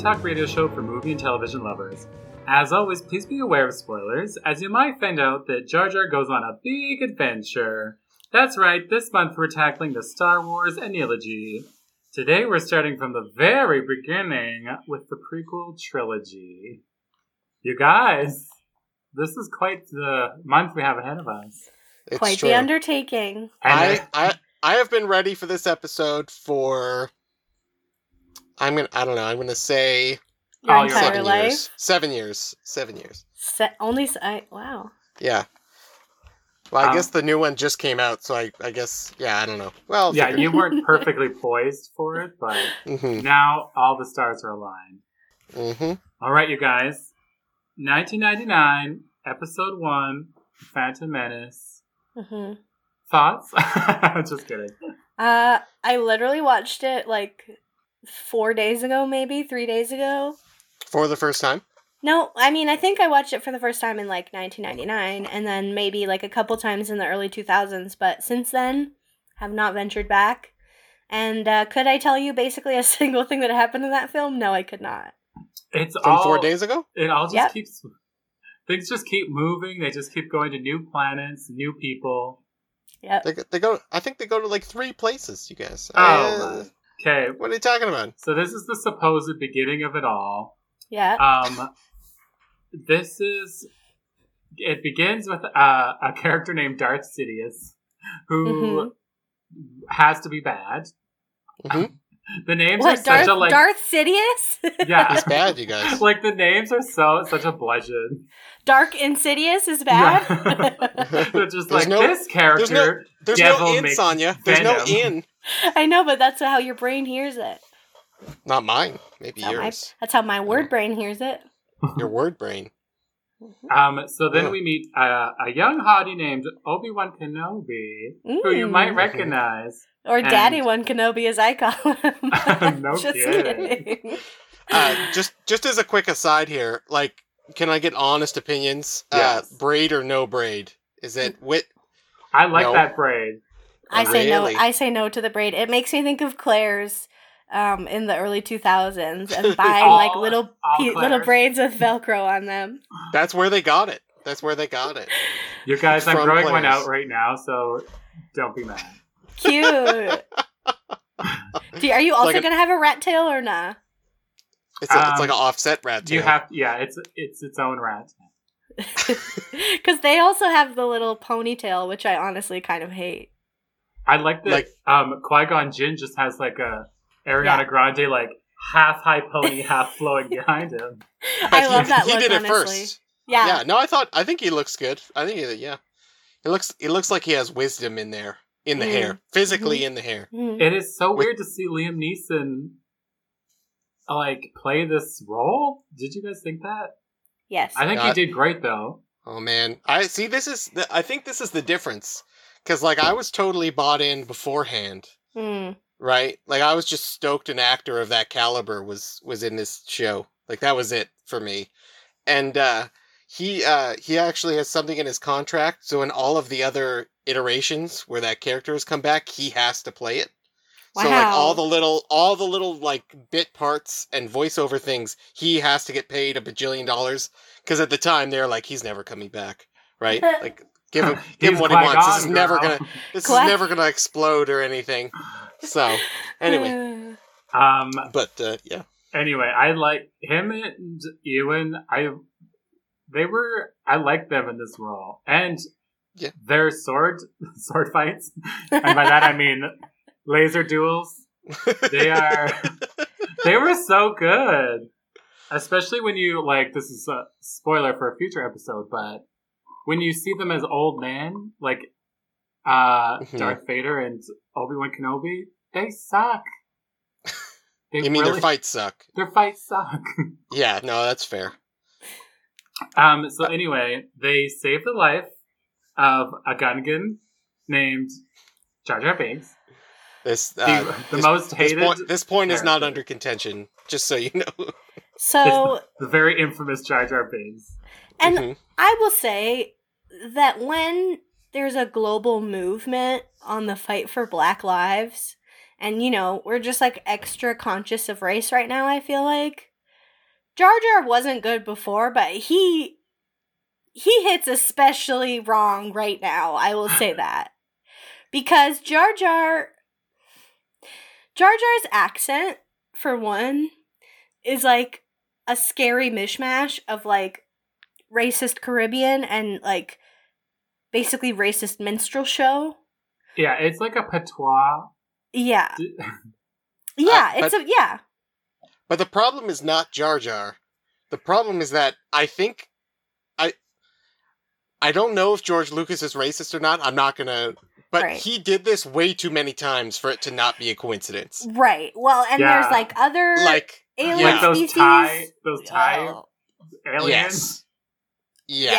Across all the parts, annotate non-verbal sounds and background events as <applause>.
talk radio show for movie and television lovers. As always, please be aware of spoilers, as you might find out that Jar Jar goes on a big adventure. That's right, this month we're tackling the Star Wars Annilogy. Today we're starting from the very beginning with the prequel trilogy. You guys, this is quite the month we have ahead of us. It's Quite true. the undertaking. I, I I have been ready for this episode for I'm gonna I don't know, I'm gonna say Your Oh, entire seven life. years. Seven years. Seven years. Se- only s- I, wow. Yeah. Well, I Um, guess the new one just came out, so I, I guess yeah, I don't know. Well, yeah, you weren't <laughs> perfectly poised for it, but Mm-hmm. now all the stars are aligned. Mm-hmm. All right, you guys. 1999, episode one, Phantom Menace. hmm Thoughts? <laughs> Just kidding. Uh, I literally watched it like four days ago, maybe three days ago. For the first time. No, I mean I think I watched it for the first time in like 1999, and then maybe like a couple times in the early 2000s. But since then, have not ventured back. And uh, could I tell you basically a <laughs> single thing that happened in that film? No, I could not. It's From all four days ago? It all just Yep. keeps. Things just keep moving. They just keep going to new planets, new people. Yeah. They, go- they go I think they go to like three places, you guys. Oh, Uh, Okay, what are you talking about? so this is the supposed beginning of it all. Yeah. Um, this is. It begins with uh, a character named Darth Sidious, who has to be bad. Mhm. The names are what such a like. Darth Sidious? yeah, <laughs> He's bad, you guys. <laughs> like the names are so such a bludgeon. Dark Insidious is bad. Yeah. <laughs> They're just There's like no- this character. There's Devil no in, makes Sonya. There's no in. <laughs> I know, but that's how your brain hears it. Not mine. Maybe That's how, my, yours. that's how my word brain hears it. <laughs> Your word brain. Um, so then Yeah. we meet uh, a young hottie named Obi Wan Kenobi, who you Mm. might recognize. Or And- Daddy One Kenobi, as I call him. <laughs> No Just kidding. kidding. Uh, just just as a quick aside here, like, can I get honest opinions? Yes. Uh, braid or no braid? Is it wit? I like No. that braid. I say Really? no. I say no to the braid. It makes me think of Claire's um, in the early 2000s and <laughs> buying All- like little pe- little braids with Velcro on them. That's where they got it. That's where they got it. You guys, I'm From growing one out right now, so don't be mad. Cute. <laughs> Do you- are you also Like a- gonna have a rat tail or nah? It's, a, it's Um, like an offset rat tail. You have, yeah, it's it's its own rat. Because <laughs> they also have the little ponytail, which I honestly kind of hate. I like that. Like- um, Qui Gon Jinn just has like a Ariana Yeah. Grande like half high pony, <laughs> half flowing behind him. I love that he look. did it honestly. first. Yeah. Yeah. No, I thought. I think he looks good. I think. He, yeah. It looks. It looks like he has wisdom in there, in the Mm. hair, physically in the hair. Mhm. It is so With- weird to see Liam Neeson like play this role. Did you guys think that? Yes. I think he did great though. Oh man, I see. This is. The, I think this is the difference, because like I was totally bought in beforehand, Mm. right? Like I was just stoked an actor of that caliber was was in this show. Like that was it for me, and uh he uh he actually has something in his contract, so in all of the other iterations where that character has come back, he has to play it. So like all the little all the little like bit parts and voiceover things, he has to get paid a bajillion dollars because at the time they're like he's never coming back, right? <laughs> Like give him <laughs> give him what he wants. This Qui-Gon, is never gonna this Qui- is never gonna explode or anything. So anyway, <sighs> Um. but uh, yeah, Anyway, I like him and Ewan. I they were I like them in this role, and Yeah. their sword <laughs> sword fights, and by that I mean <laughs> laser duels. They are they were so good, especially when you like. This is a spoiler for a future episode, but when you see them as old men, like uh Mhm. Darth Vader and Obi Wan Kenobi, they suck. <laughs> They you mean really- their fights suck? Their fights suck. <laughs> Yeah, no, that's fair. Um, so anyway, they save the life of a Gungan named Jar Jar Binks, This the, uh, the this, most this hated, point, this point is not under contention. Just so you know. So, <laughs> the very infamous Jar Jar Binks. and Mhm. I will say that when there's a global movement on the fight for Black Lives, and you know, we're just like extra conscious of race right now, I feel like. Jar Jar wasn't good before, but he he hits especially wrong right now, I will say <laughs> that. Because Jar Jar Jar Jar's accent, for one, is like a scary mishmash of like racist Caribbean and like basically racist minstrel show. Yeah, it's like a patois. Yeah. <laughs> yeah, Uh, it's a yeah. But the problem is not Jar Jar. The problem is that I think I I don't know if George Lucas is racist or not. I'm not gonna. But Right. he did this way too many times for it to not be a coincidence. Right. Well, and Yeah. there's like other Like alien yeah. Like those. Thai, those Thai Oh, aliens. yes, yeah.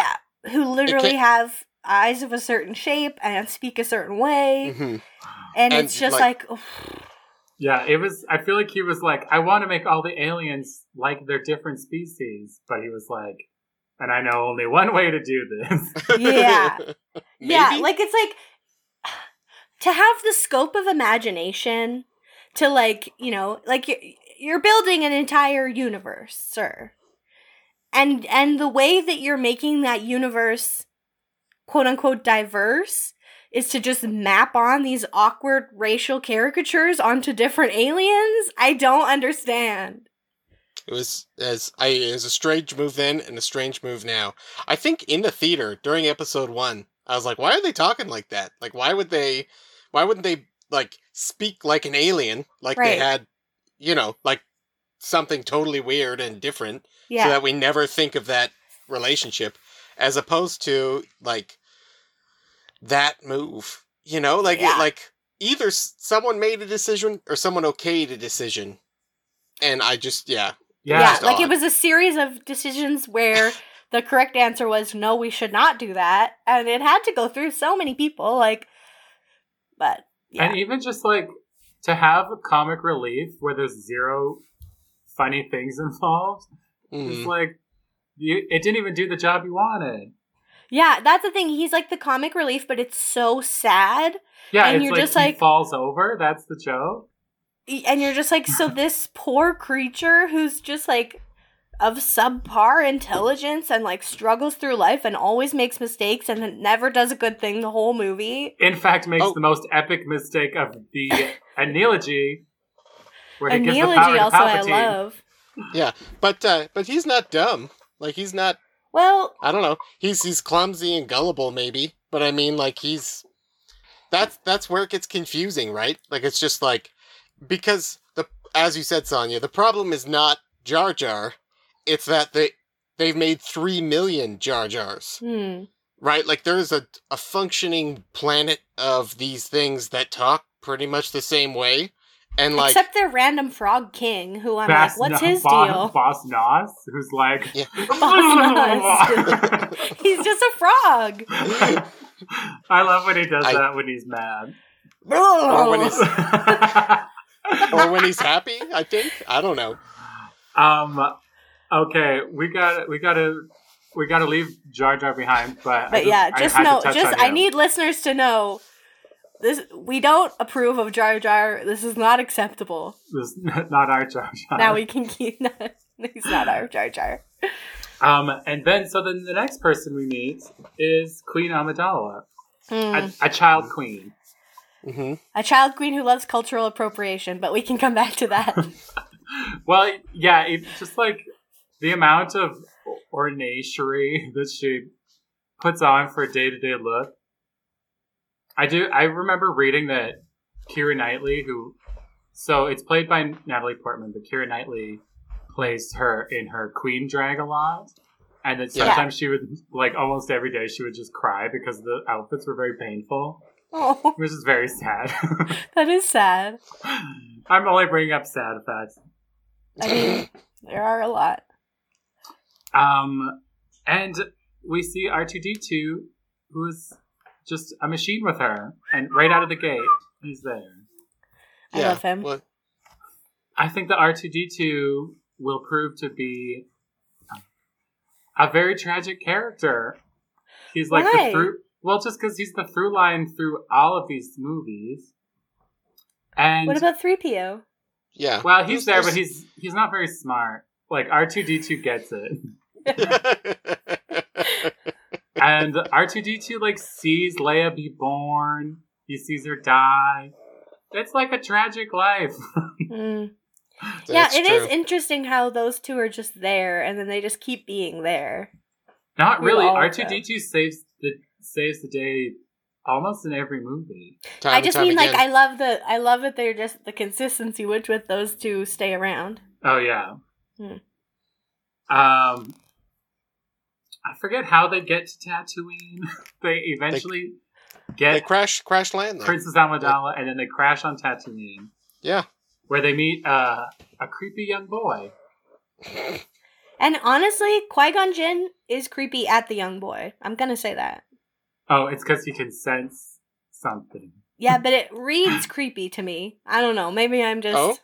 yeah. Who literally have eyes of a certain shape and speak a certain way. hmm And, And, it's just like- like, Yeah, it was. I feel like he was like, I want to make all the aliens like their different species, but he was like, and I know only one way to do this. <laughs> Yeah. yeah, like it's like to have the scope of imagination to like, you know, like you're, you're building an entire universe, sir. And and the way that you're making that universe quote unquote diverse is to just map on these awkward racial caricatures onto different aliens? I don't understand. It was as I it was a strange move then and a strange move now. I think in the theater during episode one, I was like, why are they talking like that? Like why would they why wouldn't they like speak like an alien? Like Right. they had you know, like something totally weird and different Yeah. so that we never think of that relationship as opposed to like that move. You know, like Yeah. like either someone made a decision or someone okayed a decision. And I just yeah, yeah, yeah, just like it was a series of decisions where the correct answer was no, we should not do that, and it had to go through so many people. Like, but yeah, and even just like to have a comic relief where there's zero funny things <laughs> involved. mhm. It's like you, it didn't even do the job you wanted. Yeah, that's the thing. He's like the comic relief, but it's so sad, Yeah, And it's you're like just he like- falls over. That's the joke. and you're just like, so <laughs> this poor creature who's just like of subpar intelligence and like struggles through life and always makes mistakes and never does a good thing the whole movie. In fact, makes Oh. the most epic mistake of the <laughs> analogy, where he gives the power Analogy to also I Palpatine. love. But uh but he's not dumb. Like he's not Well, I don't know. He's he's clumsy and gullible maybe, but I mean like he's that's that's where it gets confusing, right? Like it's just like because the as you said Sonya, the problem is not Jar Jar, it's that they they've made 3 million Jar Jars, hmm. right? Like there's a a functioning planet of these things that talk pretty much the same way. And like Except their random frog king, who I'm Bass like, what's his Boss, deal? Boss Nass, who's like, Yeah. <laughs> Boss <laughs> He's just a frog. I love when he does I- that when he's mad. Or when he's- <laughs> or when he's happy, I think. I don't know. Um, okay, we got we got to we got to leave Jar Jar behind, but I But yeah, I just had to know, touch just I need listeners to know this. We don't approve of Jar Jar. This is not acceptable. this is <laughs> not our Jar Jar. Now we can keep. <laughs> He's not our Jar Jar. Um, and then so then the next person we meet is Queen Amidala, Hmm. a, a child queen. hmm A child queen who loves cultural appropriation, but we can come back to that. <laughs> Well, yeah, it's just like the amount of ornacery that she puts on for a day to day look. I do. I remember reading that Keira Knightley, who so it's played by Natalie Portman, but Keira Knightley plays her in her queen drag a lot, and then Yeah. sometimes she would like almost every day she would just cry because the outfits were very painful, oh, which is very sad. <laughs> that is sad. I'm only bringing up sad facts. I mean, there are a lot. Um, and we see R2D2, who's just a machine with her, and right out of the gate, he's there. I love him. Well, I think the R2D2 will prove to be uh, a very tragic character. He's like Why? the through, well, just because he's the through line through all of these movies. And What about 3PO? Yeah. well, he's there, but he's he's not very smart. Like R two D two gets it, <laughs> <laughs> <laughs> and R two D two like sees Leia be born. He sees her die. It's like a tragic life. <laughs> Mm. Yeah, That's it is true. interesting how those two are just there and then they just keep being there. Not really. R two D two saves the saves the day almost in every movie. Time I just time mean like. I love the I love that they're just the consistency which with those two stay around. Oh yeah. Hmm. Um, I forget how they get to Tatooine. <laughs> they eventually they get crash crash land there. Princess Amidala, and then they crash on Tatooine, Yeah. where they meet uh, a creepy young boy. <laughs> And honestly, Qui Gon Jinn is creepy at the young boy. I'm gonna say that. Oh, it's because he can sense something. Yeah, but it <laughs> reads creepy to me. I don't know. Maybe I'm just. Oh?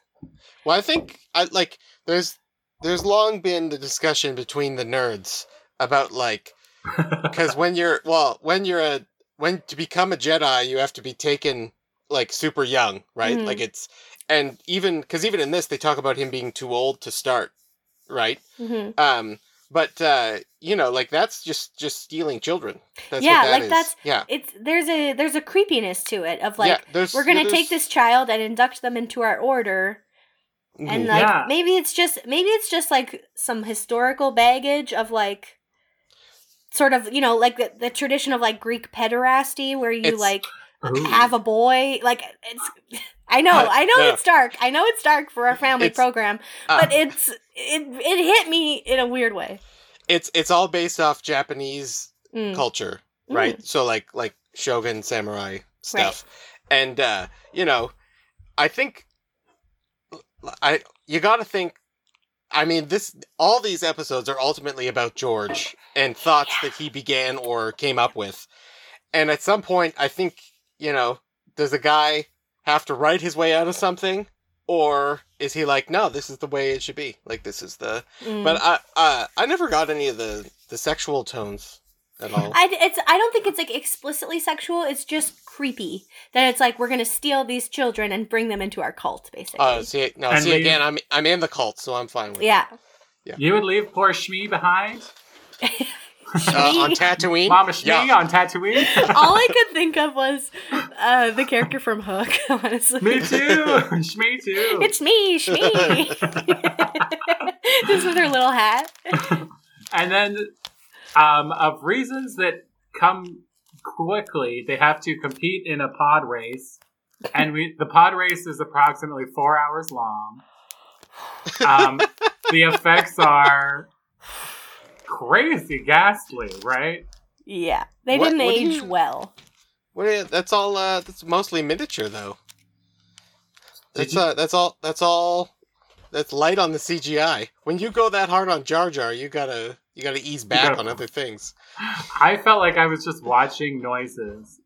Well, I think I like there's there's long been the discussion between the nerds about like <laughs> because when you're well when you're a when to become a Jedi you have to be taken like super young, right? Mhm. Like it's and even because even in this they talk about him being too old to start, right? Mhm. Um, but uh, you know, like that's just just stealing children. That's Yeah, what that like is. that's- yeah. It's there's a there's a creepiness to it of like yeah, we're gonna yeah, take this child and induct them into our order and Mhm. like Yeah. maybe it's just maybe it's just like some historical baggage of like sort of you know like the, the tradition of like greek pederasty where you It's- like Ooh. have a boy like it's i know Uh, i know no. it's dark i know it's dark for our family program uh, but it's it, it hit me in a weird way it's it's all based off Japanese Mm. culture, right? So like like shogun samurai stuff. And uh, you know, I think I you got to think I mean this all these episodes are ultimately about George and thoughts that he began or came up with. And at some point I think, you know, does a guy have to write his way out of something or is he like, no, this is the way it should be. Like this is the Mm. but I uh, I never got any of the the sexual tones at all. I, it's I don't think it's like explicitly sexual. It's just creepy that it's like we're gonna steal these children and bring them into our cult, basically. Oh, see, no, And see leave- again. I'm I'm in the cult, so I'm fine with. yeah. Yeah. You would leave poor Shmi behind? <laughs> Uh, on Tatooine, Mama Shmi Yeah. on Tatooine? <laughs> All I could think of was uh, the character from Hook. <laughs> Honestly, Me too! Shmi too! It's me, Shmi. Just with her little hat. and then, um, of reasons that come quickly, they have to compete in a pod race, and we the pod race is approximately four hours long. Um, <laughs> the effects are crazy, ghastly, right? Yeah, they What- didn't what do age you- well. What is- that's all. Uh, that's mostly miniature, though. That's uh, that's all. That's all. That's light on the CGI. When you go that hard on Jar Jar, you gotta you gotta ease back gotta- on other things. I felt like I was just watching noises.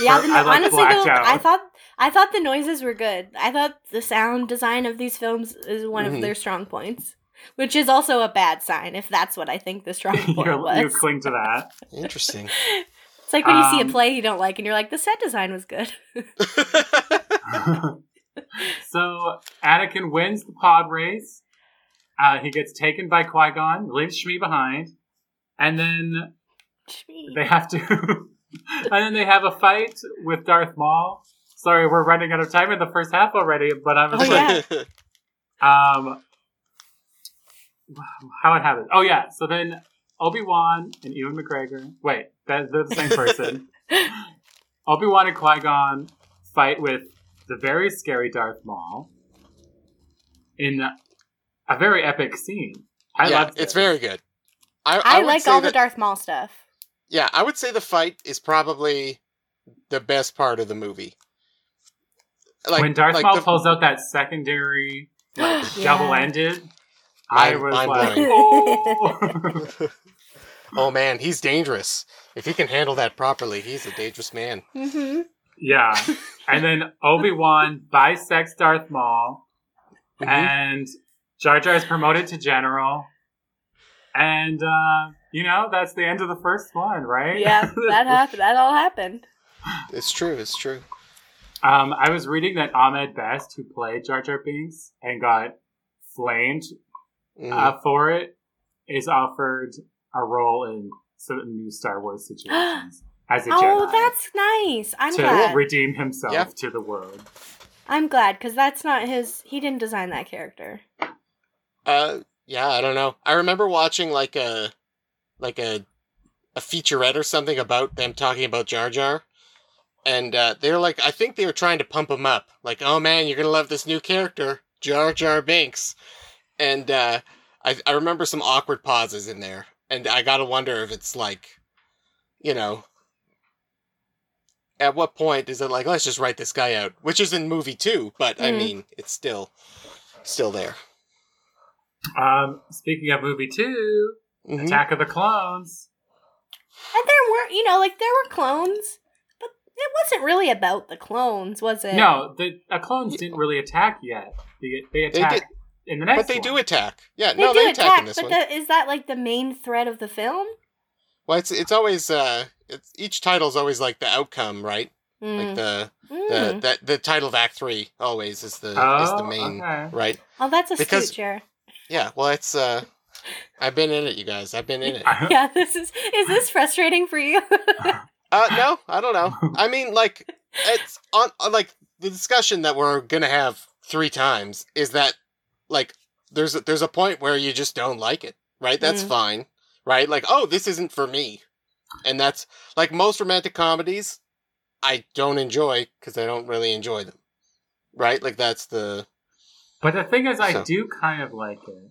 Yeah, the, I, like, honestly, though, out. I thought I thought the noises were good. I thought the sound design of these films is one Mhm. of their strong points, which is also a bad sign if that's what I think the strong <laughs> point you, was. you cling to that. Interesting. <laughs> It's like when you see a Um, play you don't like, and you're like, the set design was good. <laughs> so Anakin wins the pod race. Uh, he gets taken by Qui Gon, leaves Shmi behind, and then they have to, <laughs> and then they have a fight with Darth Maul. Sorry, we're running out of time in the first half already, but I'm Oh, just yeah. <laughs> um, how it happened. Oh yeah, so then Obi Wan and Ewan McGregor. Wait, they're the same <laughs> person. Obi Wan and Qui Gon fight with the very scary Darth Maul in a very epic scene. I yeah, loved it's very good. I, I, would like say all the that- Darth Maul stuff. Yeah, I would say the fight is probably the best part of the movie. Like when Darth like Maul the- pulls out that secondary like <gasps> Yeah. double ended. I Mind- was mind like, oh. <laughs> oh man, he's dangerous. If he can handle that properly, he's a dangerous man. hmm Yeah. And then Obi Wan bisects Darth Maul, <laughs> Mhm. and Jar Jar is promoted to general. And, uh, you know, that's the end of the first one, right? Yeah, <laughs> that happened. That all happened. It's true. It's true. Um, I was reading that Ahmed Best, who played Jar Jar Binks and got flamed Mhm. uh, for it, is offered a role in certain new Star Wars <gasps> situations as a Jedi Oh, that's nice. I'm glad. to glad. redeem himself Yeah. to the world. I'm glad because that's not his. He didn't design that character. Uh, yeah, I don't know. I remember watching like a, like a, a featurette or something about them talking about Jar Jar, and uh, they're like, I think they were trying to pump him up, like, oh man, you're gonna love this new character, Jar Jar Binks, and uh, I I remember some awkward pauses in there, and I gotta wonder if it's like, you know. At what point is it like let's just write this guy out, which is in movie two but I Mm. mean it's still, still there. Um, speaking of movie 2 Mhm. Attack of the Clones. And there were, you know, like there were clones, but it wasn't really about the clones, was it? No, the uh, clones didn't really attack yet. They, they They attack did- in the next But they do attack. Yeah, they no, do they attack, attack, in this but one. the, is that like the main thread of the film? Well, it's it's always uh, it's each title's always like the outcome, right? Like Mm. the Mm. the that the title of Act Three always is the is Oh, the main okay. right. oh, that's a because- Jer. Yeah, well, it's uh, I've been in it, you guys. I've been in it. <laughs> Yeah, this is. Is this frustrating for you? <laughs> Uh, no, I don't know. <laughs> I mean, like it's on on, like the discussion that we're gonna have three times is that like there's a, there's a point where you just don't like it, right? That's Mm. fine, right? Like, oh, this isn't for me, and that's like most romantic comedies. I don't enjoy because I don't really enjoy them, right? Like that's the But the thing is, I So- do kind of like it.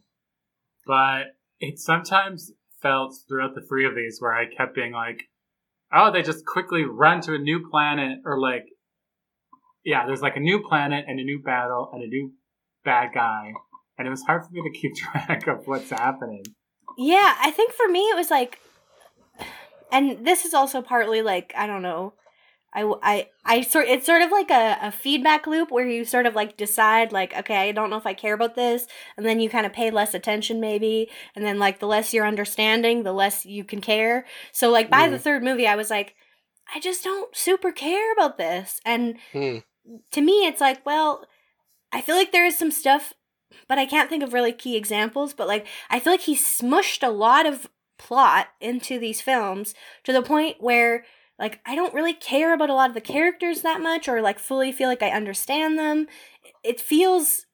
But it sometimes felt throughout the three of these where I kept being like, oh, they just quickly run to a new planet, or like, yeah, there's like a new planet and a new battle and a new bad guy. And it was hard for me to keep <laughs> track of what's happening. Yeah, I think for me it was like, and this is also partly like I don't know, I I I sort it's sort of like a, a feedback loop where you sort of like decide like okay I don't know if I care about this, and then you kind of pay less attention maybe, and then like the less you're understanding, the less you can care. So like by the Mhm. third movie, I was like, I just don't super care about this, and hmm. to me it's like well, I feel like there is some stuff but I can't think of really key examples. But like, I feel like he smushed a lot of plot into these films to the point where like I don't really care about a lot of the characters that much, or like fully feel like I understand them. It feels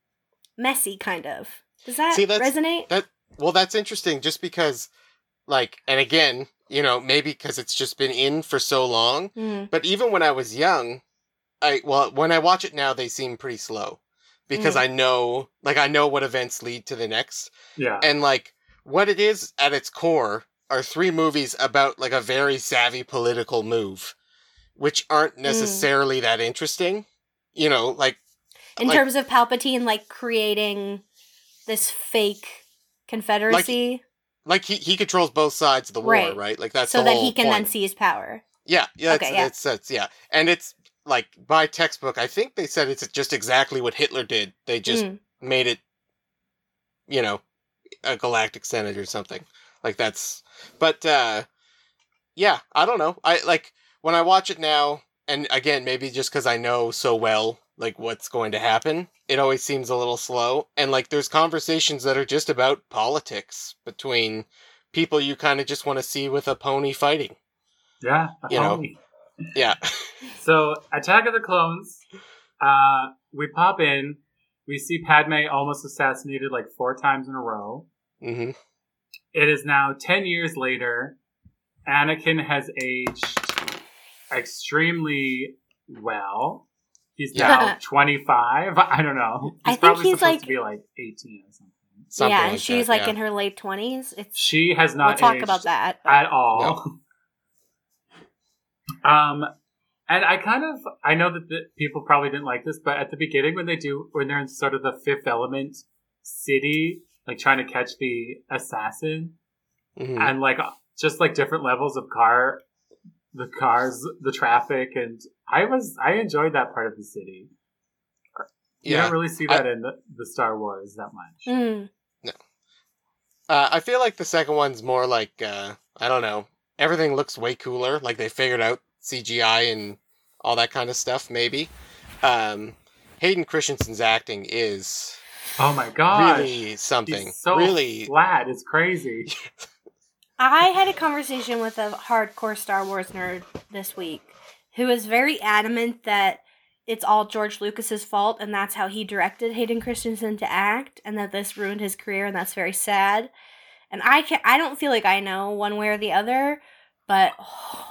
messy, kind of. Does that See, that's- resonate? that well that's interesting just because like and again you know maybe because it's just been in for so long Mm, But even when I was young, I well, when I watch it now, they seem pretty slow because Mm. I know, like, I know what events lead to the next, Yeah. and like what it is at its core are three movies about like a very savvy political move, which aren't Mm. necessarily that interesting. You know, like In like- terms of Palpatine, like creating this fake Confederacy, like he he controls both sides of the war, Right. right? Like that's so that he can point. then seize power. Yeah, yeah, Okay, it's, yeah. it's it's yeah, and it's like by textbook. I think they said it's just exactly what Hitler did. They just Mm. made it, you know, a galactic senate or something like that's. But uh yeah, I don't know. I like when I watch it now, and again, maybe just because I know so well like what's going to happen, it always seems a little slow. And like there's conversations that are just about politics between people you kind of just want to see with a pony fighting. yeah. a you know. Yeah. <laughs> So, Attack of the Clones, uh, we pop in, we see Padme almost assassinated like four times in a row. hmm It is now 10 years later. Anakin has aged extremely well. He's now Yeah. 25. <laughs> I don't know. He's I think probably he's, supposed like- to be like 18 or something. Something yeah, like and she's that, like yeah. in her late twenties. It's She has we'll not talk about that. but- at all. <laughs> um, and I kind of I know that the, people probably didn't like this, but at the beginning when they do when they're in sort of the Fifth Element city, like trying to catch the assassin, Mhm. and like just like different levels of car, the cars, the traffic, and I was I enjoyed that part of the city. You yeah. don't really see I- that in the, the Star Wars that much. Mm. Uh, I feel like the second one's more like uh, I don't know. Everything looks way cooler. Like they figured out CGI and all that kind of stuff. Maybe. um, Hayden Christensen's acting is Oh my god. really something. He's so really, flat. It's crazy. <laughs> I had a conversation with a hardcore Star Wars nerd this week who was very adamant that it's all George Lucas's fault and that's how he directed Hayden Christensen to act and that this ruined his career and that's very sad. And I can I don't feel like I know one way or the other, but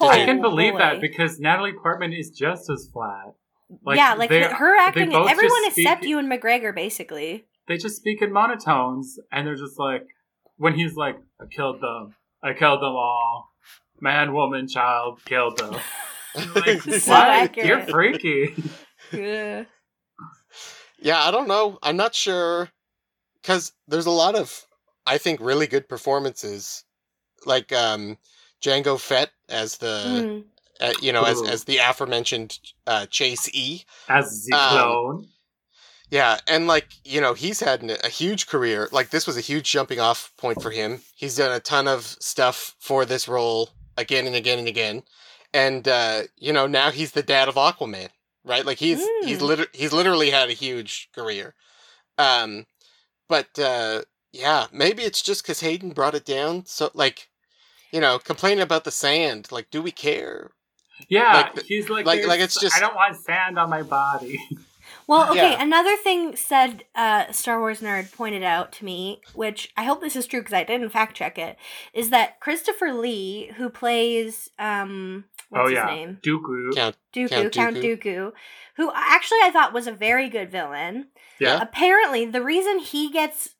I can believe boy. that because Natalie Portman is just as flat. Like, yeah, like her, her acting, both everyone except speak- Ewan McGregor, basically. They just speak in monotones, and they're just like when he's like, "I killed them. I killed them all. Man, woman, child, killed them." like, <laughs> So what? You're freaky. Yeah. yeah, I don't know. I'm not sure because there's a lot of, I think, really good performances, like um, Jango Fett as the, Mm. uh, you know, as as the aforementioned uh, Chase E. As the Um, clone. Yeah, and like you know, he's had a huge career. Like this was a huge jumping off point for him. He's done a ton of stuff for this role again and again and again, and uh, you know now he's the dad of Aquaman, right? Like he's he's Mm. liter- he's literally had a huge career. Um, but uh, yeah, maybe it's just because Hayden brought it down. So like, you know, complaining about the sand. Like, do we care? Yeah, like the- he's like, like- like it's just- I don't want sand on my body. <laughs> Well, okay, Yeah. another thing said uh, Star Wars nerd pointed out to me, which I hope this is true because I didn't fact check it, is that Christopher Lee, who plays um, what's oh his name, Dooku. Count. Dooku, Count Count, Dooku. Dooku, who actually I thought was a very good villain. Yeah. Apparently, the reason he gets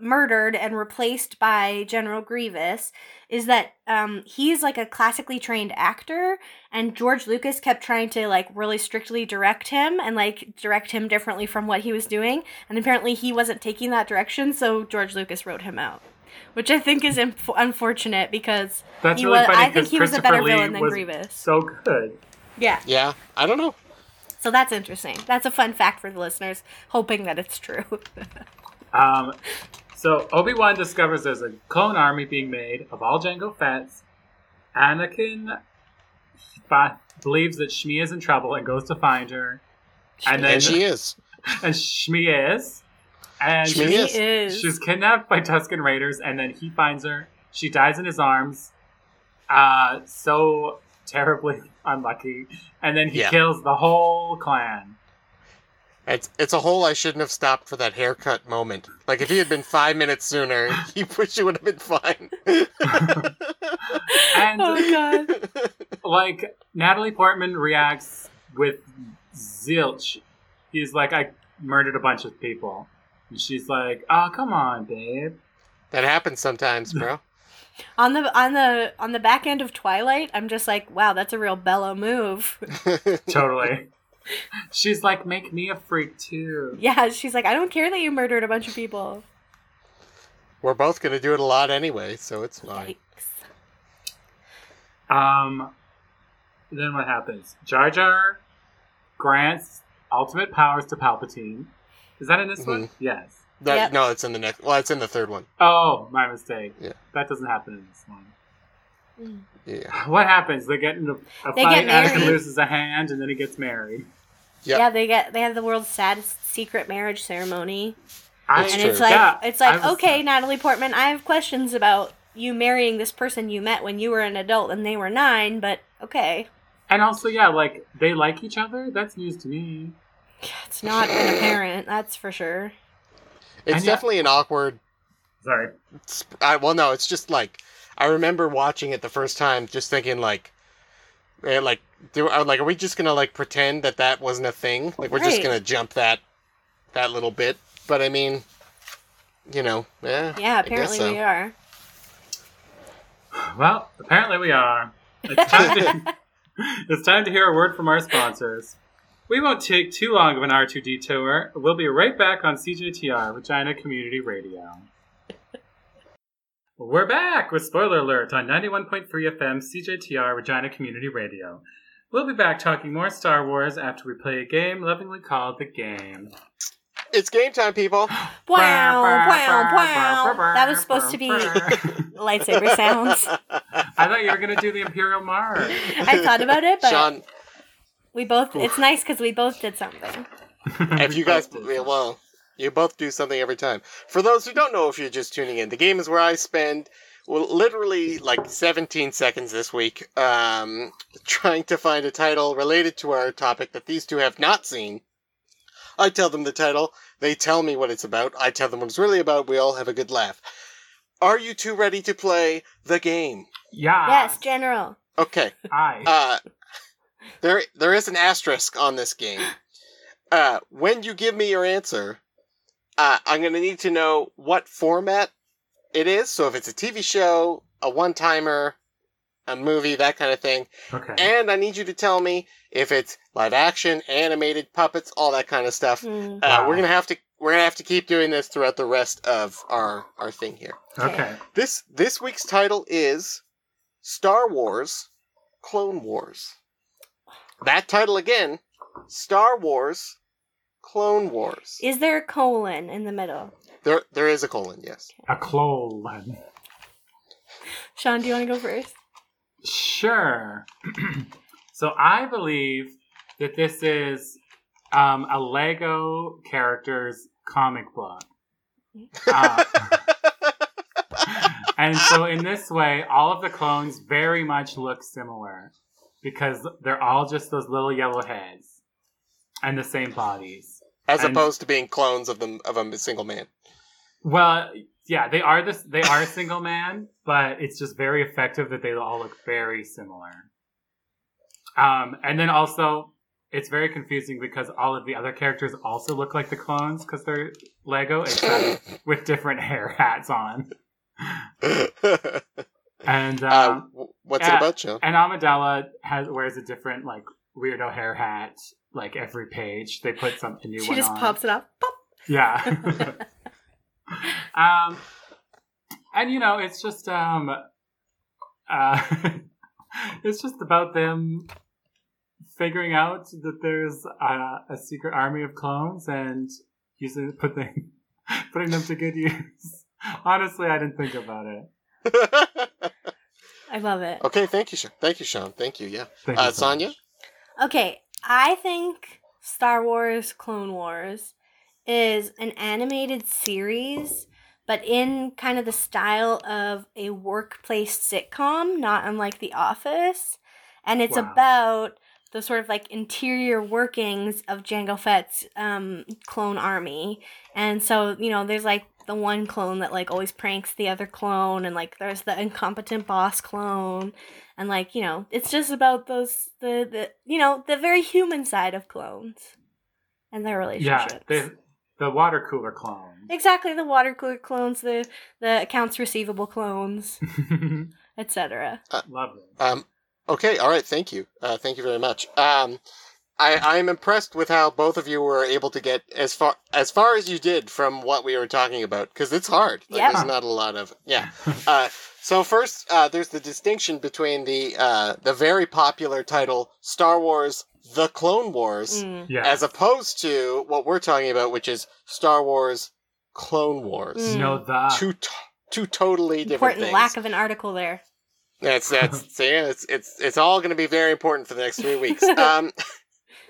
murdered and replaced by General Grievous is that um, he's like a classically trained actor, and George Lucas kept trying to like really strictly direct him and like direct him differently from what he was doing, and apparently he wasn't taking that direction, so George Lucas wrote him out. Which I think is inf- unfortunate because That's he really was, funny I think he was a better Lee villain than was Grievous. so good. Yeah, Yeah, I don't know. so that's interesting. That's a fun fact for the listeners, hoping that it's true. <laughs> Um, so Obi Wan discovers there's a clone army being made of all Jango Fett's. Anakin fi- believes that Shmi is in trouble and goes to find her, and then And she is. <laughs> and Shmi is, and Shmi he is. is. she's kidnapped by Tusken Raiders, and then he finds her. She dies in his arms. Uh, so terribly <laughs> unlucky, and then he Yeah. kills the whole clan. It's it's a hole I shouldn't have stopped for that haircut moment. Like if he had been five minutes sooner, <laughs> he wish would have been fine. <laughs> And oh god. like Natalie Portman reacts with zilch. He's like, I murdered a bunch of people. And she's like, Oh, come on, babe. that happens sometimes, bro. <laughs> On the on the on the back end of Twilight, I'm just like, wow, that's a real Bella move. Totally. She's like, Make me a freak too. yeah, she's like, I don't care that you murdered a bunch of people. We're both gonna do it a lot anyway, so it's fine. Yikes. Um, then what happens? Jar Jar grants ultimate powers to Palpatine. Is that in this one? Yes. That, Yep. No, it's in the next. Well, it's in the third one. Oh, my mistake. Yeah. That doesn't happen in this one. Yeah. What happens? They get in a, a They fight. get Anakin married. loses a hand, and then he gets married. Yep. Yeah, they get they have the world's saddest secret marriage ceremony. I, It's and true. it's like Yeah, it's like, I was- okay, Natalie Portman, I have questions about you marrying this person you met when you were an adult and they were nine, but okay. And also, yeah, like they like each other. That's news to me. It's not been apparent, that's for sure. It's And yeah- definitely an awkward. Sorry. I, well, no, it's just like I remember watching it the first time, just thinking like, eh, like, do are like, are we just gonna like pretend that that wasn't a thing? Like, we're just gonna jump that that little bit? But I mean, you know, yeah. Yeah, apparently so. we are. Well, apparently we are. It's time to, <laughs> <laughs> it's time to hear a word from our sponsors. We won't take too long of an R2 detour. We'll be right back on CJTR, Regina Community Radio. We're back with Spoiler Alert on 91.3 FM CJTR, Regina Community Radio. We'll be back talking more Star Wars after we play a game lovingly called The Game. It's game time, people. <gasps> Wow, wow, wow. That was supposed to be <laughs> lightsaber sounds. <laughs> I thought you were going to do the Imperial March. <laughs> I thought about it, but Sean, We both. It's nice because we both did something. if you guys, well, you both do something every time. For those who don't know, if you're just tuning in, the game is where I spend well, literally like 17 seconds this week um, <laughs> trying to find a title related to our topic that these two have not seen. I tell them the title, they tell me what it's about, I tell them what it's really about, we all have a good laugh. Are you two ready to play the game? Yeah. Yes, General. Okay. Hi. Uh, there, there is an asterisk on this game. Uh, when you give me your answer, uh, I'm going to need to know what format it is. So if it's a TV show, a one timer, a movie, that kind of thing. okay. And I need you to tell me if it's live action, animated, puppets, all that kind of stuff. Hmm. Uh, Wow. We're gonna have to we're gonna have to keep doing this throughout the rest of our our thing here. okay. This this week's title is Star Wars Clone Wars. That title again, Star Wars Clone Wars. Is there a colon in the middle? There there is a colon, yes. A colon. Sean, do you want to go first? Sure. <clears throat> so I believe that this is um, a Lego character's comic book. <laughs> Uh, and so in this way, all of the clones very much look similar because they're all just those little yellow heads and the same bodies. As And- opposed to being clones of them of a single man. Well, yeah, they are this. They are a single man, but it's just very effective that they all look very similar. Um, and then also, it's very confusing because all of the other characters also look like the clones because they're Lego, <laughs> except with different hair hats on. <laughs> And um, uh, w- what's it about, Joe? and Amidala has wears a different like weirdo hair hat like every page. They put something new. She one just on. pops it up. Pop. Yeah. <laughs> <laughs> um, and you know, it's just um, uh, <laughs> it's just about them figuring out that there's a, a secret army of clones and using putting putting them to good use. Honestly, I didn't think about it. I love it. okay, thank you, Sean. Thank you, Sean. Thank you. Yeah, Thank uh, you so Sonia. much. Okay, I think Star Wars Clone Wars is an animated series, but in kind of the style of a workplace sitcom, not unlike The Office. And it's Wow. about the sort of like interior workings of Jango Fett's um, clone army. And so, you know, there's like the one clone that like always pranks the other clone, and like there's the incompetent boss clone and like you know it's just about those the, the you know the very human side of clones and their Yeah, relationships the the water cooler clones exactly the water cooler clones the the accounts receivable clones <laughs> etc Lovely. Um, okay, all right. Thank you. Uh, thank you very much. Um, I I am impressed with how both of you were able to get as far as far as you did from what we were talking about because it's hard. Like, Yeah. There's not a lot of yeah. <laughs> Uh, so first, uh, there's the distinction between the uh, the very popular title Star Wars: The Clone Wars, Mm. yeah. as opposed to what we're talking about, which is Star Wars: Clone Wars. Mm. no the Two t- two totally different important things. lack of an article there That's that's <laughs> so yeah, it's it's it's all going to be very important for the next three weeks. <laughs> Um,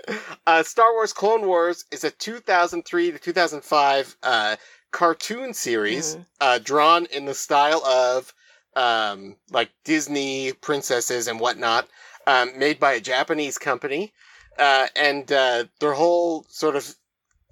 <laughs> uh, Star Wars Clone Wars is a 2003 to 2005 uh, cartoon series Mhm. uh, drawn in the style of um, like Disney princesses and whatnot, um, made by a Japanese company, uh, and uh, their whole sort of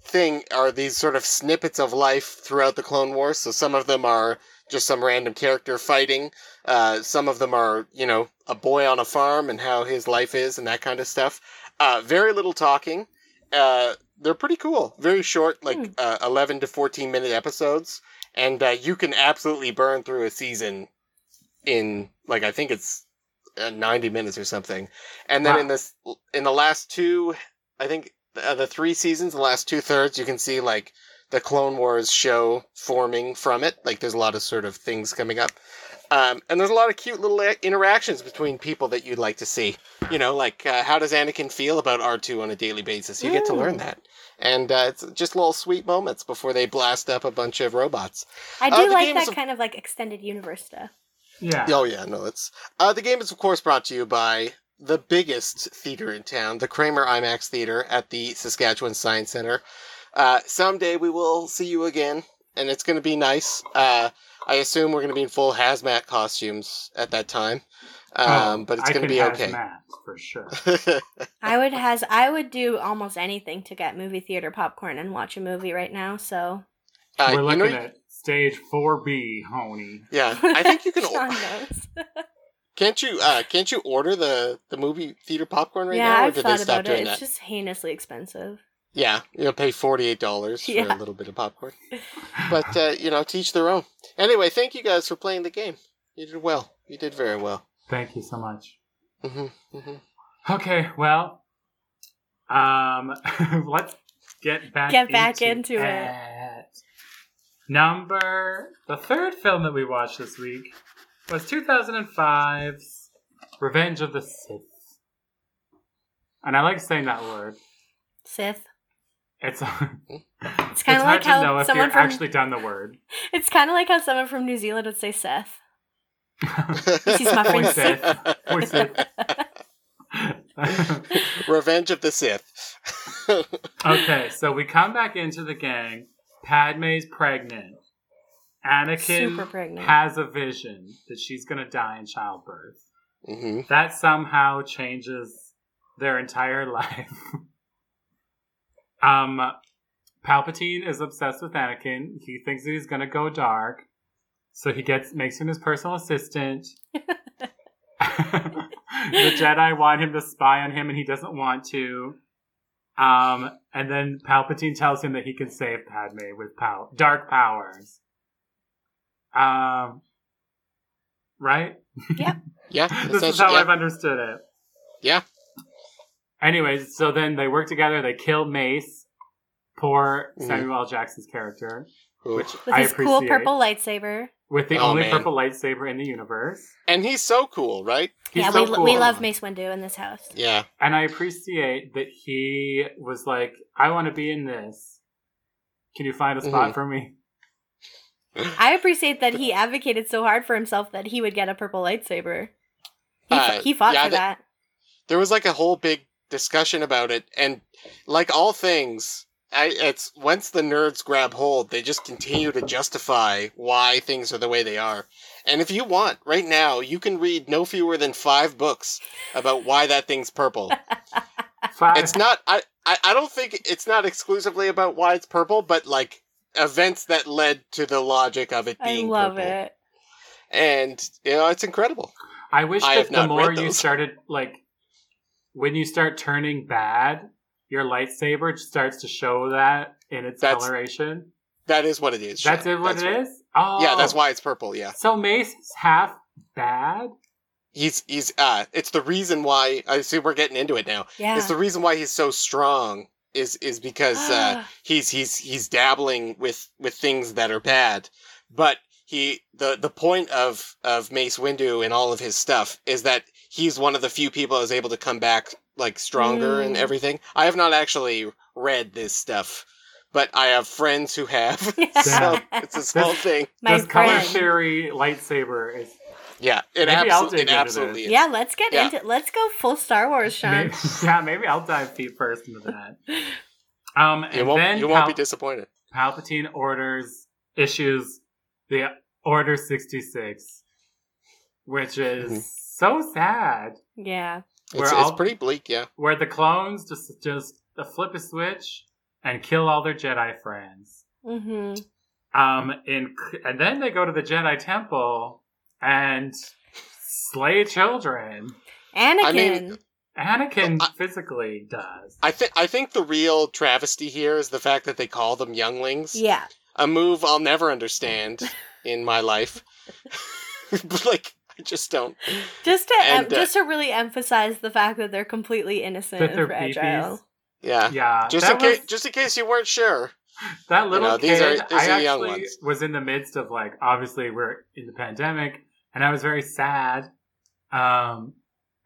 thing are these sort of snippets of life throughout the Clone Wars. So some of them are just some random character fighting. Uh, some of them are, you know, a boy on a farm and how his life is and that kind of stuff. Uh, very little talking. Uh, they're pretty cool. Very short, like Hmm. uh, 11 to 14 minute episodes. And uh, you can absolutely burn through a season in, like, I think it's uh, 90 minutes or something. And then Wow. in this, in the last two, I think uh, the three seasons, the last two thirds, you can see, like, the Clone Wars show forming from it. Like, there's a lot of sort of things coming up. Um, and there's a lot of cute little uh, interactions between people that you'd like to see. You know, like uh, how does Anakin feel about R2 on a daily basis? You get to learn Mm. that. And uh, it's just little sweet moments before they blast up a bunch of robots. i Uh, do the like that a- kind of like extended universe stuff yeah. Oh, yeah, no, it's. Uh, the game is, of course, brought to you by the biggest theater in town, the Kramer IMAX Theater at the Saskatchewan Science Center. Uh, someday we will see you again, and it's going to be nice. Uh, I assume we're going to be in full hazmat costumes at that time, um, Oh, but it's going to can be okay. hazmat, for sure. <laughs> I would has I would do almost anything to get movie theater popcorn and watch a movie right now. So Uh, We're you looking know, at stage 4B, honey. yeah, I <laughs> think you can. Sean or- knows. <laughs> Can't you? Uh, can't you order the the movie theater popcorn right yeah, now? Or I've did they thought stop about it. It's that? just heinously expensive. Yeah, you'll pay forty eight dollars <laughs> for Yeah. a little bit of popcorn. But uh, you know, teach their own. Anyway, thank you guys for playing the game. You did well. You did very well. Thank you so much. hmm hmm Okay, well, um, <laughs> let's get back Get back into, into it. Number the third film that we watched this week was 2005's Revenge of the Sith, and I like saying that word. Sith. <laughs> It's It's it's kind of hard like to know how if someone you're from actually done the word. it's kind of like how someone from New Zealand would say Seth. <laughs> This is my friend Sith. Oi, Sith. Revenge of the Sith. okay, so we come back into the gang. Padme's pregnant. Anakin Super pregnant. has a vision that she's going to die in childbirth. hmm That somehow changes their entire <laughs> life. Um, Palpatine is obsessed with Anakin. He thinks that he's going to go dark, so he gets makes him his personal assistant. <laughs> the Jedi want him to spy on him, and he doesn't want to. Um, and then Palpatine tells him that he can save Padme with pow- dark powers. Um, right? Yeah, yeah. <laughs> this is how yeah. I've understood it. Yeah. Anyways, so then they work together. They kill Mace, poor Mhm. Samuel L. Jackson's character, Ooh. which With I his appreciate, cool purple lightsaber. with the Oh, only man. purple lightsaber in the universe. And he's so cool, right? He's yeah, so we, cool. we love Mace Windu in this house. Yeah. and I appreciate that he was like, "I want to be in this. Can you find a spot Mhm. for me?" I appreciate that he advocated so hard for himself that he would get a purple lightsaber. He, Uh, he fought yeah, for that- that. There was like a whole big discussion about it, and like all things, I, it's once the nerds grab hold, they just continue to justify why things are the way they are. And if you want, right now, you can read no fewer than five books about why that thing's purple. <laughs> Five. it's not I, I I don't think it's not exclusively about why it's purple, but like events that led to the logic of it I being love purple. it. And you know, it's incredible. I wish I that the more you started like when you start turning bad, your lightsaber starts to show that in its That's- coloration. That is what it is. That's Sean. it. What That's it is? Oh, Yeah, that's why it's purple. Yeah, So Mace is half bad. he's he's uh, it's the reason why I see we're getting into it now. Yeah. It's the reason why he's so strong is is because uh, he's he's he's dabbling with with things that are bad, but he the the point of of Mace Windu and all of his stuff is that he's one of the few people that is able to come back like stronger and Mm. everything. I have not actually read this stuff, but I have friends who have, <laughs> so it's a small thing. My this color friend. theory lightsaber is Yeah, it, Maybe I'll absol- dig it absolutely is. Yeah, let's get Yeah. into let's go full Star Wars, Sean. maybe, <laughs> yeah. Maybe I'll dive feet first into that. Um, and You won't, then you won't Pal- be disappointed. Palpatine orders issues the Order sixty six, which is Mhm. So sad. Yeah. It's, We're it's pretty bleak, yeah. where the clones just just uh, flip a switch and kill all their Jedi friends. Mm-hmm. Um, in, and then they go to the Jedi Temple and slay children. Anakin. mean- Anakin I- physically does. I think I think the real travesty here is the fact that they call them younglings. yeah. A move I'll never understand in my life. <laughs> like, <laughs> I just don't. Just to em- uh, just to really emphasize the fact that they're completely innocent and fragile. peepees. Yeah. Yeah, Just that in case, was- just in case you weren't sure. that little know, these kid. are- these I are young actually ones. was in the midst of like obviously we're in the pandemic, and I was very sad. Um,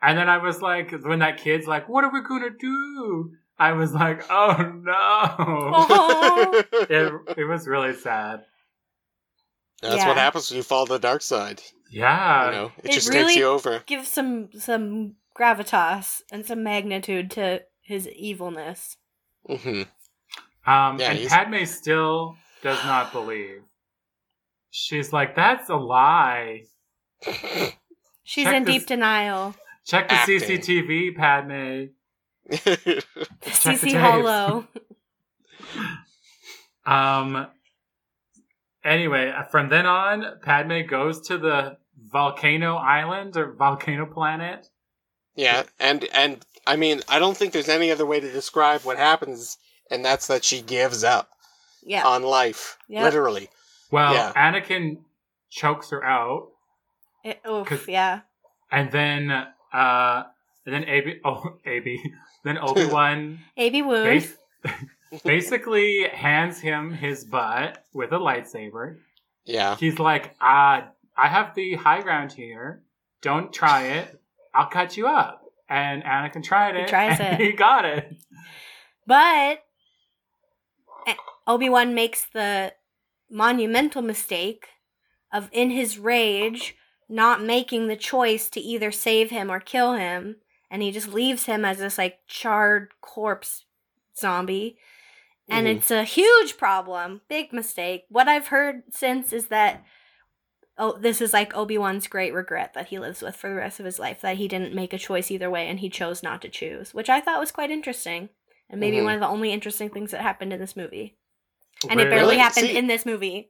and then I was like, when that kid's like, "What are we gonna do?" I was like, "Oh no!" Oh. <laughs> it it was really sad. That's Yeah. what happens when you follow the dark side. Yeah, you know, it, It just really- takes you over. Gives some some gravitas and some magnitude to his evilness. hmm Um, Yeah, and he's- Padme still does not <sighs> believe. She's like, "That's a lie." She's Check in this- deep denial. Check the Acting. CCTV, Padme. <laughs> <laughs> Check CC. Hollow. <laughs> Um. Anyway, uh, from then on, Padme goes to the volcano island or volcano planet. yeah, and and I mean, I don't think there's any other way to describe what happens, and that's that she gives up Yeah. on life, Yep. literally. Well, Yeah. Anakin chokes her out, It, oof, 'Cause- yeah. and then uh, and then Ab <laughs> oh Ab then Obi Wan A.B. wound. Basically hands him his butt with a lightsaber. Yeah, He's like, uh, I have the high ground here. Don't try it. I'll cut you up. And Anakin tried He tries and it. <laughs> He got it. But Obi Wan makes the monumental mistake of, in his rage, not making the choice to either save him or kill him, and he just leaves him as this like charred corpse zombie. And Mhm. it's a huge problem, big mistake. What I've heard since is that oh, this is like Obi Wan's great regret that he lives with for the rest of his life that he didn't make a choice either way and he chose not to choose, which I thought was quite interesting and maybe Mhm. one of the only interesting things that happened in this movie. And it barely happened See- in this movie.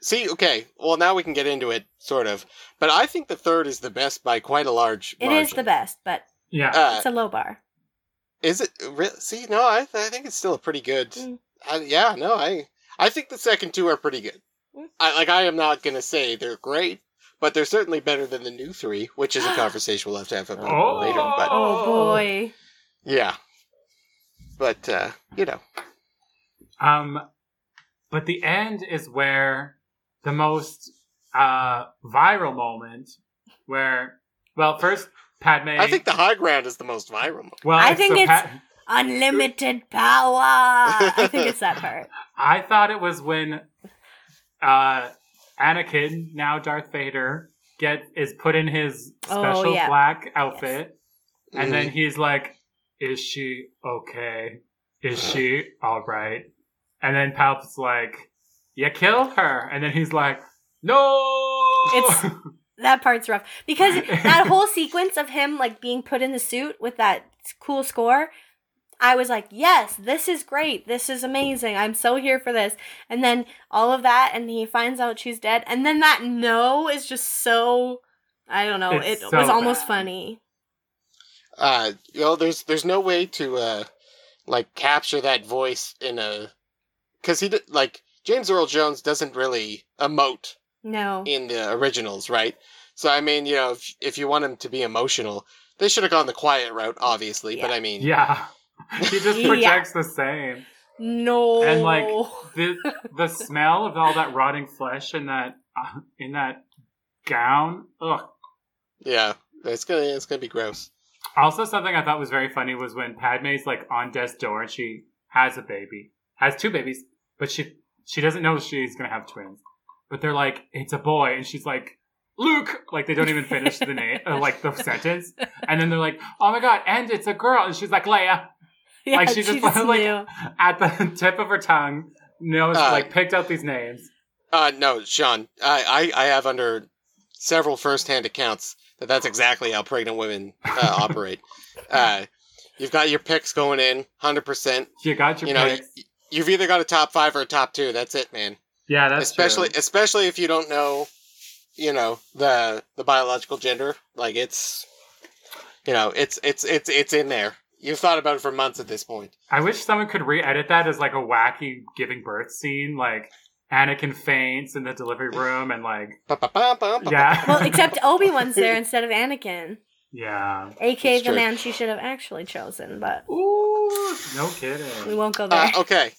See, okay, well now we can get into it, sort of. But I think the third is the best by quite a large. It is the best, but Yeah. Uh, it's a low bar. Is it? Re- See, no, I, I think it's still a pretty good. Mm. I, yeah, no, I I think the second two are pretty good. Mm. I like. I am not gonna say they're great, but they're certainly better than the new three, which is a <gasps> conversation we'll have to have about Oh. later. But Oh boy. yeah, but uh, you know, Um, but the end is where the most uh, viral moment, where, well, first, Padme. I think the high ground is the most viral. well, I it's think the it's- Unlimited power. I think it's that part. <laughs> I thought it was when uh, Anakin, now Darth Vader, get is put in his Oh, special yeah. black outfit, and Mhm. then he's like, "Is she okay? Is she all right?" And then Palp's like, "You killed her," and then he's like, "No." It's- <laughs> That part's rough because that <laughs> whole sequence of him like being put in the suit with that cool score. I was like, yes, this is great. This is amazing. I'm so here for this. And then all of that, and he finds out she's dead. And then that no is just so, I don't know. It's it so was almost bad. funny. uh, you know, there's there's no way to uh, like capture that voice in a because he did like James Earl Jones doesn't really emote No. in the originals, right? So I mean, you know, if if you want him to be emotional, they should have gone the quiet route, obviously. But I mean, yeah, <laughs> he just <laughs> Yeah. projects the same. No. And, like, <laughs> the the smell of all that rotting flesh in that uh, in that gown. Ugh. yeah, it's gonna it's gonna be gross. Also, something I thought was very funny was when Padme's like on death's door and she has a baby, has two babies, but she she doesn't know she's gonna have twins. But they're like, it's a boy, and she's like, Luke. Like they don't even finish the name, uh, like the <laughs> sentence, and then they're like, oh my god, and it's a girl, and she's like Leia yeah, like, she just, <laughs> like- knew. at the <laughs> tip of her tongue, knows Uh, like picked out these names. Uh, no, Sean, I I, I have under several first-hand accounts that that's exactly how pregnant women uh, operate. Uh, you've got your picks going in, hundred percent. You got your You know, picks. y- you've either got a top five or a top two. That's it, man. Yeah, that's especially true. especially if you don't know you know the the biological gender like it's you know it's it's it's it's in there you've thought about it for months at this point I wish someone could re-edit that as like a wacky giving birth scene, like Anakin faints in the delivery room, and like <laughs> yeah, <laughs> Well, except Obi Wan's there instead of Anakin, yeah. aka the true. man she should have actually chosen. But Ooh, no kidding. we won't go there. uh, okay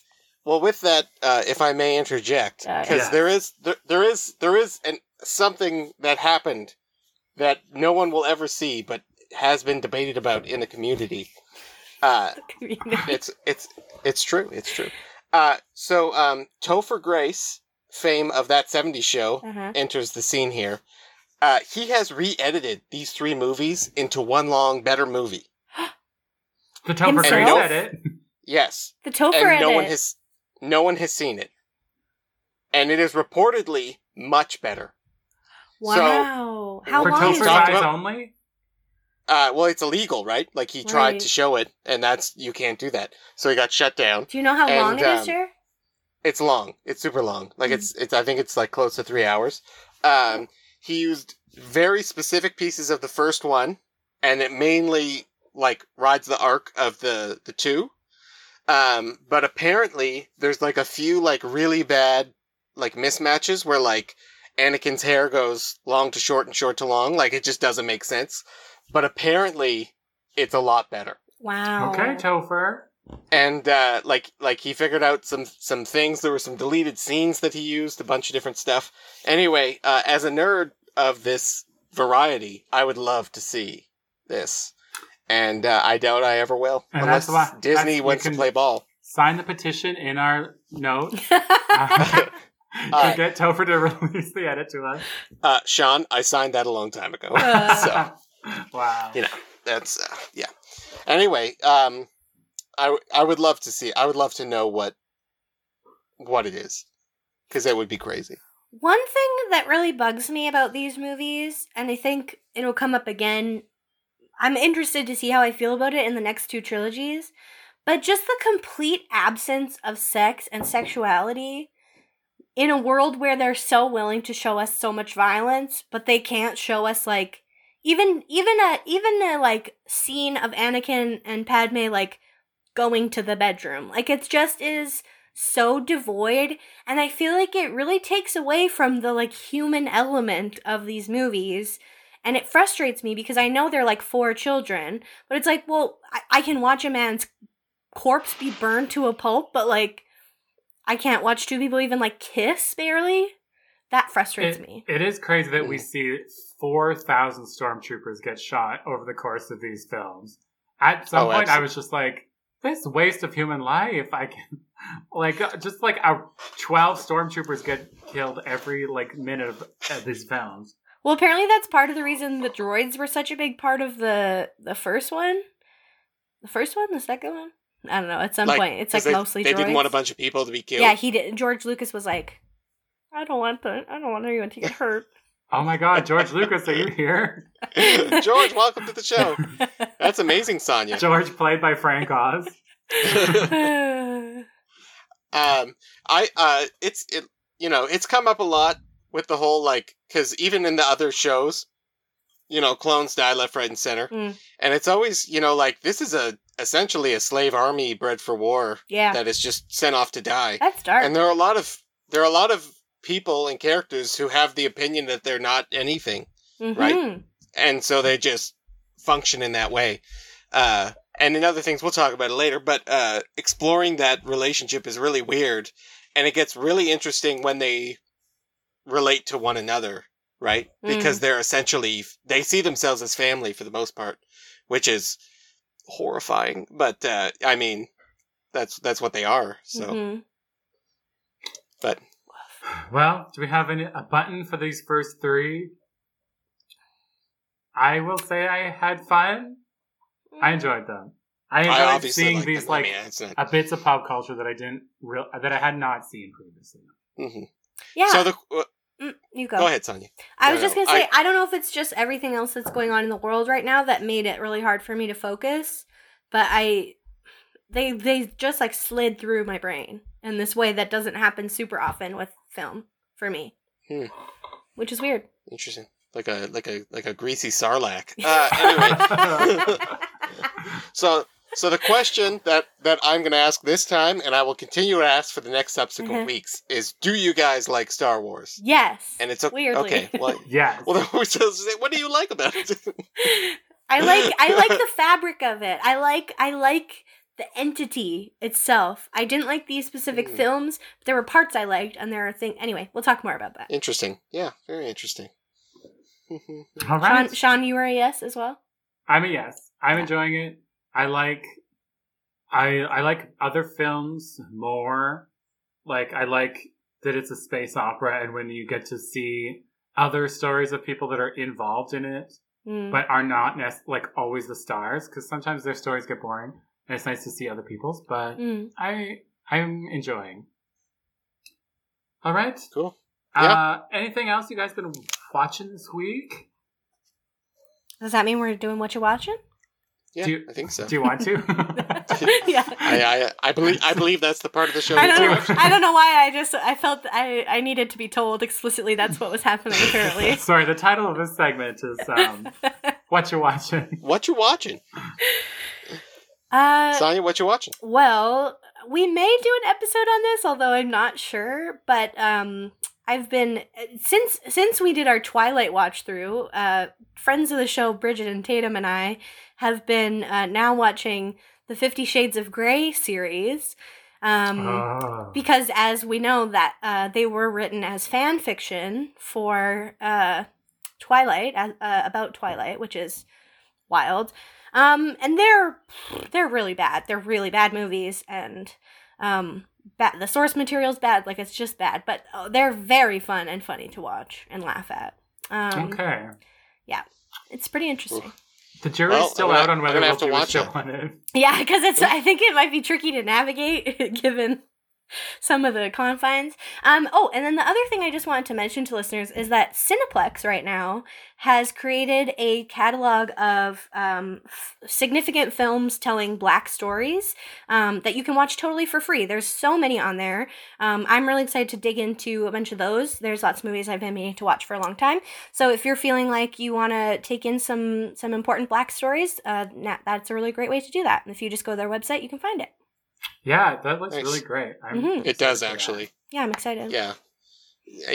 well with that uh if i may interject Uh, because Yeah. there is there, there is there is an something that happened that no one will ever see but has been debated about in the community uh <laughs> it's it's it's true. It's true. Uh, so um, Topher Grace, fame of that '70s show, uh-huh. enters the scene here. Uh, he has re-edited these three movies into one long, better movie. <gasps> The Topher Grace Himself? said it. Yes, The Topher and no edit. one has no one has seen it, and it is reportedly much better. Wow. How For long is talked it? about- only? Uh, well, it's illegal, right? Like he tried Right. to show it, and that's you can't do that. So he got shut down. Do you know how And, long it is, um, Jer? It's long. It's super long. Like Mhm. it's it's. I think it's like close to three hours. Um, he used very specific pieces of the first one, and it mainly like rides the arc of the the two. Um, but apparently there's like a few like really bad like mismatches where like Anakin's hair goes long to short and short to long. Like it just doesn't make sense. But apparently it's a lot better Wow. Okay, Topher. and uh, like like he figured out some some things. There were some deleted scenes that he used, a bunch of different stuff. Anyway, uh, as a nerd of this variety, I would love to see this, and uh, I doubt I ever will, And unless that's why- Disney that's- wants to play ball. Sign the petition in our note <laughs> to Alright. get Topher to <laughs> release the edit to us. Uh, Sean, I signed that a long time ago. Uh. <laughs> so wow. You know. that's uh, yeah. Anyway, um, I w- I would love to see. I would love to know what what it is, because that would be crazy. One thing that really bugs me about these movies, and I think it'll come up again, I'm interested to see how I feel about it in the next two trilogies, but just the complete absence of sex and sexuality in a world where they're so willing to show us so much violence, but they can't show us like even even a even a like scene of Anakin and Padme like going to the bedroom. Like it just is so devoid and I feel like it really takes away from the like human element of these movies. And it frustrates me because I know they're like four children, but it's like, well, I, I can watch a man's corpse be burned to a pulp, but like, I can't watch two people even like kiss barely. That frustrates It- me. it is crazy that we Mm. see 4,000 stormtroopers get shot over the course of these films. At some Oh, point, I was just like, this waste of human life. I can, <laughs> like, uh, just like a 12 stormtroopers get killed every, like, minute of, of these films. Well, apparently that's part of the reason the droids were such a big part of the the first one. The first one, the second one. I don't know. At some Like, point, it's like they, mostly they droids. didn't want a bunch of people to be killed. Yeah, he did. George Lucas was like, "I don't want the, I don't want anyone to get <laughs> hurt." Oh my god, George Lucas, are you here? <laughs> George, welcome to the show. That's amazing, Sonya. George, played by Frank Oz. <laughs> um, I uh, it's it you know it's come up a lot with the whole like because even in the other shows, you know, clones die left, right, and center, Mm. and it's always you know like this is a essentially a slave army bred for war yeah, that is just sent off to die, that's dark. and there are a lot of there are a lot of people and characters who have the opinion that they're not anything right? Mhm. and so they just function in that way. Uh, and in other things, we'll talk about it later. But uh, exploring that relationship is really weird, and it gets really interesting when they relate to one another, right? Because they're essentially they see themselves as family for the most part, which is horrifying. But uh, I mean, that's that's what they are. So, Mhm. but Well, do we have any, a button for these first three? I will say I had fun. I enjoyed them. I I enjoyed obviously seeing like these them. I like mean, not- bits of pop culture that I didn't real that I had not seen previously. Mhm. Yeah. So the uh, Mm, you go. go ahead, Sonia. I No, was just no, gonna say I, don't know if it's just everything else that's going on in the world right now that made it really hard for me to focus, but I they they just like slid through my brain in this way that doesn't happen super often with film for me, Hmm. which is weird. Interesting. Like a like a like a greasy sarlacc. <laughs> Uh, anyway, <laughs> <laughs> so so the question that that I'm going to ask this time, and I will continue to ask for the next subsequent Mhm. weeks, is: Do you guys like Star Wars? yes, And it's o- weirdly. okay. Well, <laughs> yes. well, then we <laughs> just say, what do you like about it? <laughs> I like I like the fabric of it. I like I like the entity itself. I didn't like these specific Hmm. films, but there were parts I liked, and there are things. Anyway, we'll talk more about that. interesting. Yeah, very interesting. All Sean. Sean, you were a yes as well. I'm a yes. I'm enjoying it. I like I I like other films more. Like I like that it's a space opera and when you get to see other stories of people that are involved in it, Mm. but are not nec- like always the stars. Because sometimes their stories get boring, and it's nice to see other people's. But Mm. I I'm enjoying. All right. Cool. Uh, anything else you guys been watching this week? Does that mean we're doing what you're watching? Yeah, Do you- I think so. Do you want to? <laughs> <laughs> yeah. I, I I believe I believe that's the part of the show. I don't know. I don't know why. I just I felt I I needed to be told explicitly that's what was happening currently. <laughs> Sorry, the title of this segment is um, "What You're Watching." What you're watching, uh, Sonya? What you watching? well, we may do an episode on this, although I'm not sure. But um, I've been since since we did our Twilight watch through. Uh, friends of the show, Bridget and Tatum, and I have been uh, now watching the Fifty Shades of Grey series. Um, Oh. because as we know that uh, they were written as fan fiction for uh, Twilight uh, about Twilight, which is wild. Um, and they're they're really bad. They're really bad movies, and um, bad. The source material's bad. Like it's just bad, but uh, they're very fun and funny to watch and laugh at. Um, okay. Yeah, it's pretty interesting. The jury's Well, still I'm out on whether we'll have to do a watch show it. Yeah, because it's. I think it might be tricky to navigate <laughs> given some of the confines. Um. Oh, and then the other thing I just wanted to mention to listeners is that Cineplex right now has created a catalog of um, f- significant films telling Black stories um, that you can watch totally for free. There's so many on there. Um, I'm really excited to dig into a bunch of those. There's lots of movies I've been meaning to watch for a long time. So if you're feeling like you want to take in some some important Black stories, uh, that's a really great way to do that. And if you just go to their website, you can find it. Yeah, that looks Nice. really great. I'm Mhm. It does actually. Yeah, I'm excited. Yeah.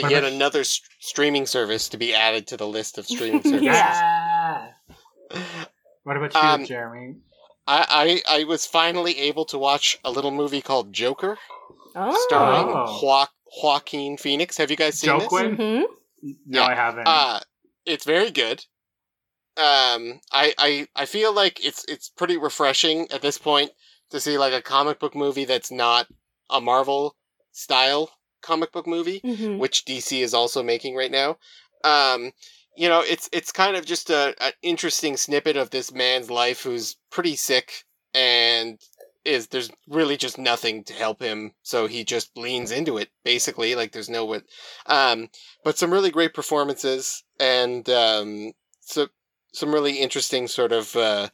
What Yet another st- streaming service to be added to the list of streaming <laughs> services. Yeah. Yeah. What about you, Um, Jeremy? I, I I was finally able to watch a little movie called Joker, Oh. starring Oh. jo- Joaquin Phoenix. Have you guys seen this? Joaquin? Mhm. No, yeah. I haven't. Uh it's very good. Um, I, I I feel like it's it's pretty refreshing at this point to see like a comic book movie that's not a Marvel style comic book movie, Mhm. which DC is also making right now. Um, you know, it's it's kind of just a an interesting snippet of this man's life who's pretty sick and is there's really just nothing to help him, so he just leans into it basically. Like there's no what, um, but some really great performances and um, so some really interesting sort of uh,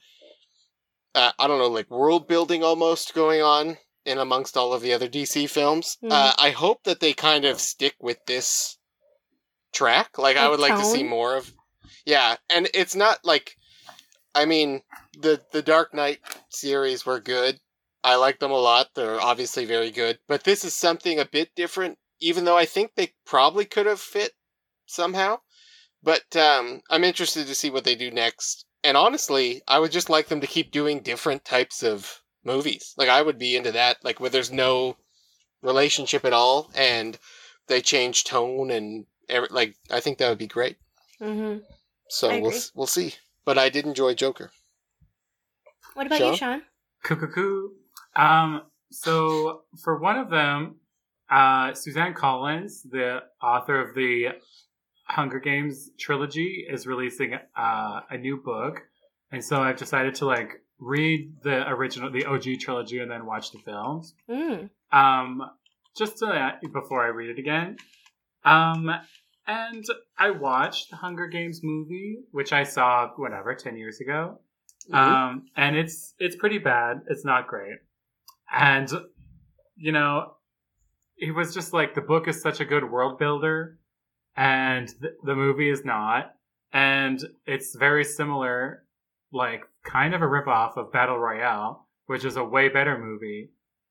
uh, I don't know, like world building almost going on in amongst all of the other DC films. Mhm. Uh, I hope that they kind of stick with this track. Like I would like to see more of. Yeah, and it's not like, I mean, the the Dark Knight series were good. I like them a lot. They're obviously very good, but this is something a bit different. Even though I think they probably could have fit somehow, but um, I'm interested to see what they do next. And honestly, I would just like them to keep doing different types of movies. Like I would be into that. Like where there's no relationship at all, and they change tone and every, like I think that would be great. Mhm. So I we'll agree. we'll see. But I did enjoy Joker. What about Sean? you, Sean? Cuckoo. Um, so for one of them, uh, Suzanne Collins, the author of the Hunger Games trilogy, is releasing uh, a new book, and so I've decided to like read the original, the OG trilogy, and then watch the films. Mm. Um, just to, before I read it again. Um, and I watched the Hunger Games movie, which I saw whatever ten years ago. Mhm. Um, and it's it's pretty bad. It's not great. And you know, it was just like the book is such a good world builder, and th- the movie is not. And it's very similar, like kind of a ripoff of Battle Royale, which is a way better movie.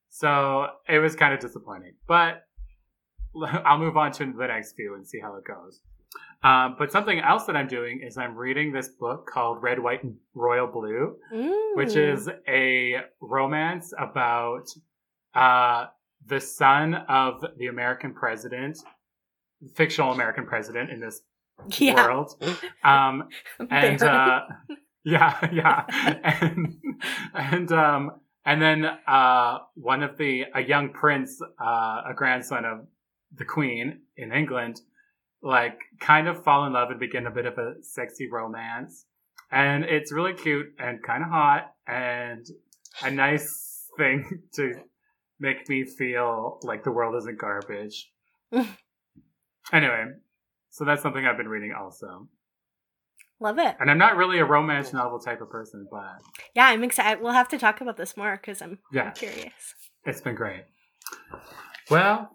So it was kind of disappointing. But <laughs> I'll move on to the next few and see how it goes. Um, but something else that I'm doing is I'm reading this book called Red, White, and Royal Blue, Mm. which is a romance about uh, the son of the American president, fictional American president in this <laughs> yeah. world. Um, <laughs> and uh, <laughs> yeah, yeah, and and um, and then uh, one of the a young prince, uh, a grandson of the queen in England, like kind of fall in love and begin a bit of a sexy romance. And it's really cute and kind of hot and a nice thing to make me feel like the world isn't garbage. Anyway, so that's something I've been reading also. Love it. And I'm not really a romance novel type of person, but Yeah, I'm excited. We'll have to talk about this more because I'm, Yeah. I'm curious. it's been great. Well,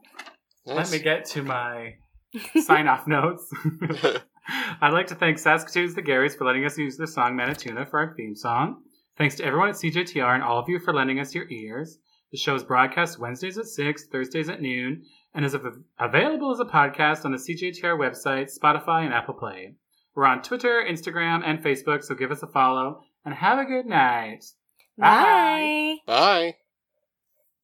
Nice. let me get to my <laughs> sign off notes. <laughs> I'd like to thank Saskatoons the Garys for letting us use the song Manituna for our theme song. Thanks to everyone at CJTR and all of you for lending us your ears. The show is broadcast Wednesdays at 6, Thursdays at noon, and is av- available as a podcast on the CJTR website, Spotify, and Apple Play. We're on Twitter, Instagram, and Facebook, so give us a follow, and have a good night. Bye. Bye. Bye.